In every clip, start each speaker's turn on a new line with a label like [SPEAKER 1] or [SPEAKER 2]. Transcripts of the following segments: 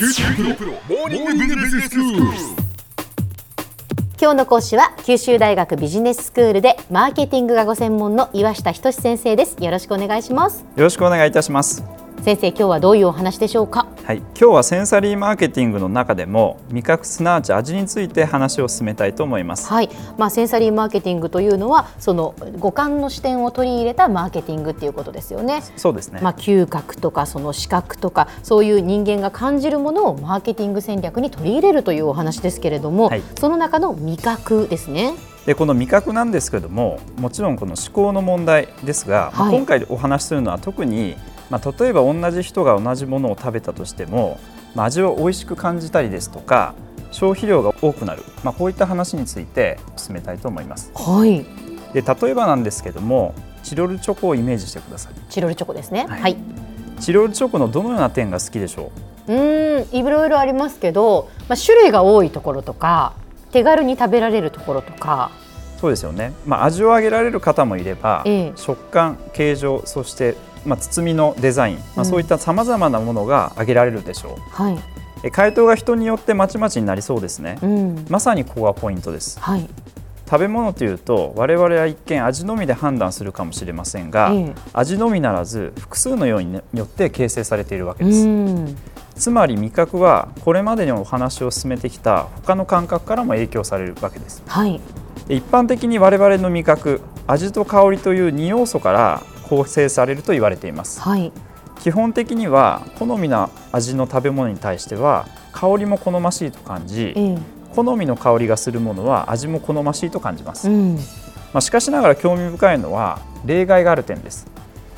[SPEAKER 1] 九州大学モーニングビジネススクール。
[SPEAKER 2] 今日の講師は九州大学ビジネススクールでマーケティングがご専門の岩下仁先生ですよろしくお願いします
[SPEAKER 3] よろしくお願いいたします。
[SPEAKER 2] 先生今日はどういうお話でしょうか？
[SPEAKER 3] はい、今日はセンサリーマーケティングの中でも味覚すなわち味について話を進めたいと思います。
[SPEAKER 2] はい、まあセンサリーマーケティングというのはその五感の視点を取り入れたマーケティングっていうことですよね。
[SPEAKER 3] そうですね。
[SPEAKER 2] まあ嗅覚とかその視覚とかそういう人間が感じるものをマーケティング戦略に取り入れるというお話ですけれども、
[SPEAKER 3] はい。
[SPEAKER 2] その中の味覚ですね。
[SPEAKER 3] でこの味覚なんですけれども、もちろんこの思考の問題ですが、まあ
[SPEAKER 2] はい。
[SPEAKER 3] 今回お話しするのは特にまあ例えば同じ人が同じものを食べたとしても、まあ味を美味しく感じたりですとか、消費量が多くなる、まあこういった話について進めたいと思います。
[SPEAKER 2] はい。
[SPEAKER 3] で例えばなんですけども、チロルチョコをイメージしてください。
[SPEAKER 2] チロルチョコですね。
[SPEAKER 3] はい。
[SPEAKER 2] はい。
[SPEAKER 3] チロルチョコのどのような点が好きでしょう？
[SPEAKER 2] うーんいろいろありますけど、まあ、種類が多いところとか手軽に食べられるところとか。
[SPEAKER 3] そうですよね、まあ、味を上げられる方もいれば、
[SPEAKER 2] ええ。
[SPEAKER 3] 食感、形状、そして、まあ、包みのデザイン、まあ、
[SPEAKER 2] うん。
[SPEAKER 3] そういったさまざまなものが上げられるでしょう、
[SPEAKER 2] はい、
[SPEAKER 3] え回答が人によってまちまちになりそうですね、
[SPEAKER 2] うん。
[SPEAKER 3] まさにここがポイントです。
[SPEAKER 2] はい。
[SPEAKER 3] 食べ物というと我々は一見味のみで判断するかもしれませんが、
[SPEAKER 2] ええ。
[SPEAKER 3] 味のみならず複数の要因によって形成されているわけ
[SPEAKER 2] う
[SPEAKER 3] です、
[SPEAKER 2] ん。
[SPEAKER 3] つまり味覚はこれまでにお話を進めてきた他の感覚からも影響されるわけです。
[SPEAKER 2] はい。
[SPEAKER 3] で一般的に我々の味覚味と香りという2要素から構成されると言われています。
[SPEAKER 2] はい。
[SPEAKER 3] 基本的には好みな味の食べ物に対しては香りも好ましいと感じ
[SPEAKER 2] ええ。
[SPEAKER 3] 好みの香りがするものは味も好ましいと感じます、
[SPEAKER 2] うん。
[SPEAKER 3] まあ、しかしながら興味深いのは例外がある点です。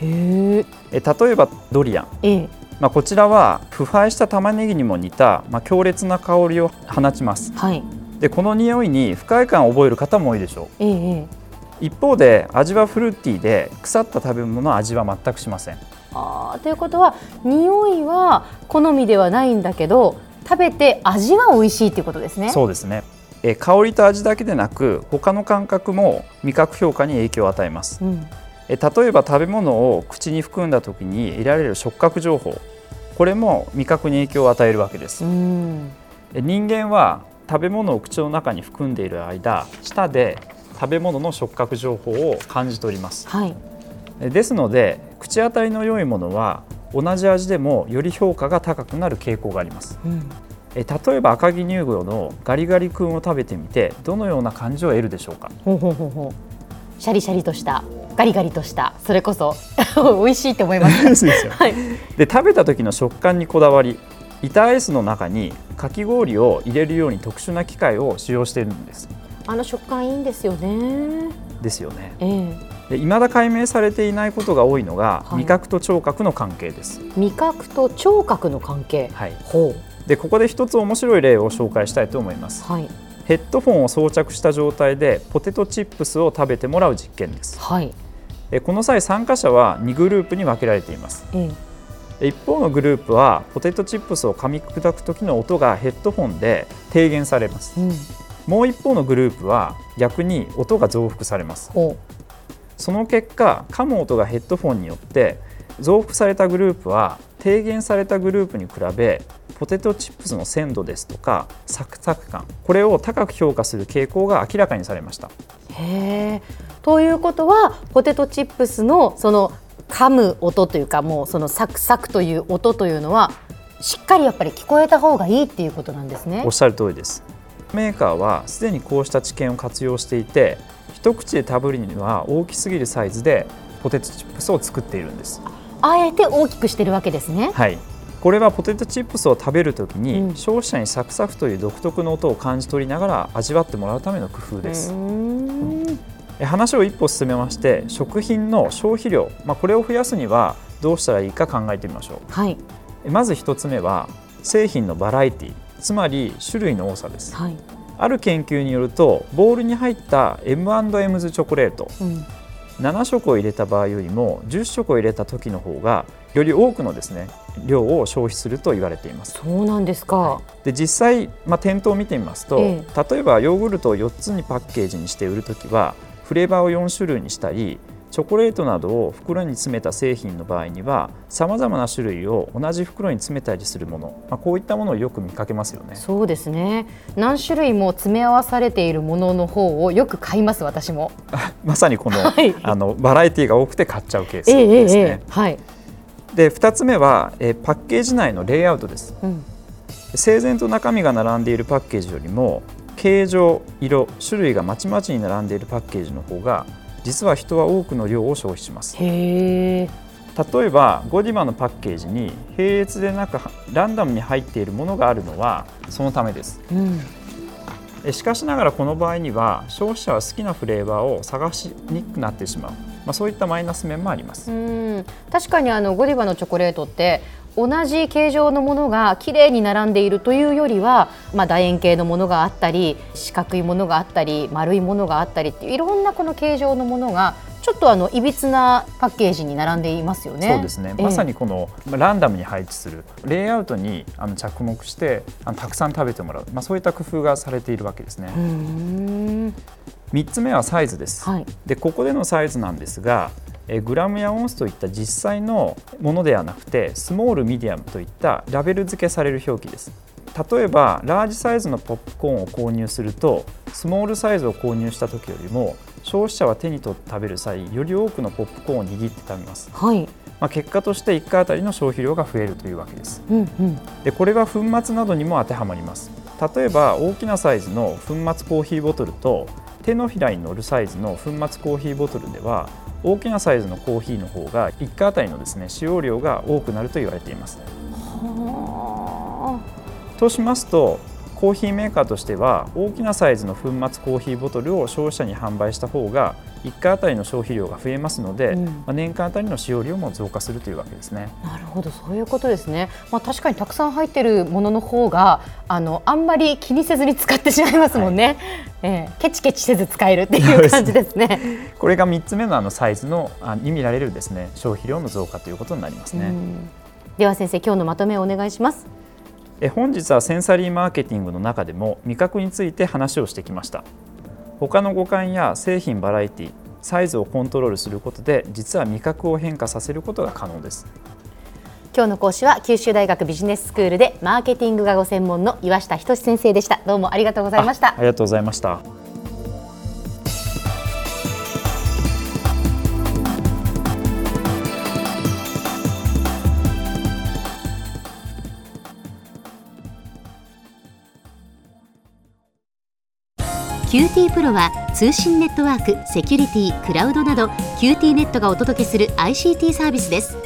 [SPEAKER 2] へえ。
[SPEAKER 3] え例えばドリアン、
[SPEAKER 2] ええ。
[SPEAKER 3] まあ、こちらは腐敗した玉ねぎにも似た、まあ、強烈な香りを放ちます。
[SPEAKER 2] はい。
[SPEAKER 3] でこの匂いに不快感を覚える方も多いでしょう。
[SPEAKER 2] ええええ
[SPEAKER 3] 一方で味はフルーティーで腐った食べ物の味は全くしません。
[SPEAKER 2] あーということは匂いは好みではないんだけど食べて味は美味しいっていうことですね。
[SPEAKER 3] そうですね。え香りと味だけでなく他の感覚も味覚評価に影響を与えます。
[SPEAKER 2] うん。
[SPEAKER 3] え例えば食べ物を口に含んだ時に得られる触覚情報これも味覚に影響を与えるわけです。
[SPEAKER 2] うん。
[SPEAKER 3] え人間は食べ物を口の中に含んでいる間舌で食べ物の触覚情報を感じ取ります。
[SPEAKER 2] はい。
[SPEAKER 3] えですので口当たりの良いものは同じ味でもより評価が高くなる傾向があります。
[SPEAKER 2] うん。
[SPEAKER 3] え例えば赤城乳業のガリガリ君を食べてみてどのような感じを得るでしょうか？
[SPEAKER 2] ほうほうほうほう。シャリシャリとしたガリガリとしたそれこそ 美味しいって思います はい。
[SPEAKER 3] で食べた時の食感にこだわり板アイスの中にかき氷を入れるように特殊な機械を使用しているんです
[SPEAKER 2] あの食感いいんですよね。
[SPEAKER 3] ですよね。
[SPEAKER 2] ええ。
[SPEAKER 3] で未だ解明されていないことが多いのが、
[SPEAKER 2] はい。
[SPEAKER 3] 味覚と聴覚の関係です、
[SPEAKER 2] 味覚と聴覚の関係。
[SPEAKER 3] はい、
[SPEAKER 2] ほ
[SPEAKER 3] でここで一つ面白い例を紹介したいと思います。
[SPEAKER 2] うはい。
[SPEAKER 3] ヘッドフォンを装着した状態でポテトチップスを食べてもらう実験です。
[SPEAKER 2] はい。
[SPEAKER 3] えこの際参加者は2グループに分けられています。
[SPEAKER 2] え
[SPEAKER 3] 一方のグループはポテトチップスを噛み砕く時の音がヘッドホンで低減されます。
[SPEAKER 2] えうん
[SPEAKER 3] もう一方のグループは逆に音が増幅されます。
[SPEAKER 2] ほ
[SPEAKER 3] その結果噛む音がヘッドフォンによって増幅されたグループは低減されたグループに比べポテトチップスの鮮度ですとかサクサク感これを高く評価する傾向が明らかにされました。
[SPEAKER 2] うへえ。ということはポテトチップスのその噛む音というかもうそのサクサクという音というのはしっかりやっぱり聞こえた方がいいっていうことなんですね。
[SPEAKER 3] おっしゃる通りですメーカーはすでにこうした知見を活用していて一口で食べるには大きすぎるサイズでポテトチップスを作っているんです。
[SPEAKER 2] あえて大きくしてるわけですね。
[SPEAKER 3] はい。これはポテトチップスを食べるとき
[SPEAKER 2] うん。
[SPEAKER 3] に消費者にサクサクという独特の音を感じ取りながら味わってもらうための工夫です。話を一歩進めまして食品の消費量、まあ、これを増やすにはどうしたらいいか考えてみましょ
[SPEAKER 2] はい、
[SPEAKER 3] まず一つ目は製品のバラエティつまり種類の多さです。
[SPEAKER 2] はい。
[SPEAKER 3] ある研究によるとボウルに入った M&M's チョコレート
[SPEAKER 2] うん、
[SPEAKER 3] 7色を入れた場合よりも10色を入れた時の方がより多くのですね量を消費すると言われています。
[SPEAKER 2] そうなんですか、
[SPEAKER 3] で実際、まあ、店頭を見てみますと、
[SPEAKER 2] え
[SPEAKER 3] 例えばヨーグルトを4つにパッケージにして売るときはフレーバーを4種類にしたりチョコレートなどを袋に詰めた製品の場合にはさまざまな種類を同じ袋に詰めたりするもの、まあ、こういったものをよく見かけますよね。
[SPEAKER 2] そうですね。何種類も詰め合わされているものの方をよく買います私も。
[SPEAKER 3] まさにこの,、
[SPEAKER 2] はい。
[SPEAKER 3] あのバラエティが多くて買っちゃうケースですね、
[SPEAKER 2] ええはい、
[SPEAKER 3] で2つ目は、えーパッケージ内のレイアウトです。
[SPEAKER 2] うん、
[SPEAKER 3] 整然と中身が並んでいるパッケージよりも形状色種類がまちまちに並んでいるパッケージの方が実は人は多くの量を消費します。例えばゴディバのパッケージに並列でなくランダムに入っているものがあるのはそのためです。
[SPEAKER 2] うん。
[SPEAKER 3] えしかしながらこの場合には消費者は好きなフレーバーを探しにくくなってしまう、まあ、そういったマイナス面もあります。
[SPEAKER 2] うん。確かにあのゴディバのチョコレートって同じ形状のものが綺麗に並んでいるというよりは、まあ、楕円形のものがあったり四角いものがあったり丸いものがあったりっていういろんなこの形状のものがちょっとあのいびつなパッケージに並んでいますよね。
[SPEAKER 3] そうですね、
[SPEAKER 2] ええ。
[SPEAKER 3] まさにこのまあランダムに配置するレイアウトにあの着目してあのたくさん食べてもらう、まあ、そういった工夫がされているわけですね。
[SPEAKER 2] うーん。
[SPEAKER 3] 3つ目はサイズです、
[SPEAKER 2] はい。
[SPEAKER 3] でここでのサイズなんですがえーグラムやオンスといった実際のものではなくてスモールミディアムといったラベル付けされる表記です。例えばラージサイズのポップコーンを購入するとスモールサイズを購入した時よりも消費者は手に取って食べる際より多くのポップコーンを握って食べます、
[SPEAKER 2] はい、
[SPEAKER 3] まあ、結果として1回あたりの消費量が増えるというわけです。
[SPEAKER 2] うんうん。
[SPEAKER 3] でこれは粉末などにも当てはまります。例えば大きなサイズの粉末コーヒーボトルと手のひらに乗るサイズの粉末コーヒーボトルでは大きなサイズのコーヒーの方が1回あたりのですね使用量が多くなると言われています
[SPEAKER 2] は
[SPEAKER 3] としますとコーヒーメーカーとしては大きなサイズの粉末コーヒーボトルを消費者に販売した方が1回あたりの消費量が増えますので、
[SPEAKER 2] うん
[SPEAKER 3] まあ、年間あたりの使用量も増加するというわけですね。
[SPEAKER 2] あなるほどそういうことですね。まあ確かにたくさん入ってるものの方があのあんまり気にせずに使ってしまいますもんね。ええケチケチせず使えるっていう感じですね。
[SPEAKER 3] これが3つ目のあのサイズのあに見られるですね消費量の増加ということになりますね。
[SPEAKER 2] うんでは先生今日のまとめをお願いします。
[SPEAKER 3] え本日はセンサリーマーケティングの中でも味覚について話をしてきました他の五感や製品バラエティサイズをコントロールすることで実は味覚を変化させることが可能です
[SPEAKER 2] 今日の講師は九州大学ビジネススクールでマーケティングがご専門の岩下仁先生でした。どうもありがとうございました
[SPEAKER 3] ああ。りがとうございました
[SPEAKER 4] キューティープロは通信ネットワーク、セキュリティ、クラウドなど QT ネットがお届けする ICT サービスです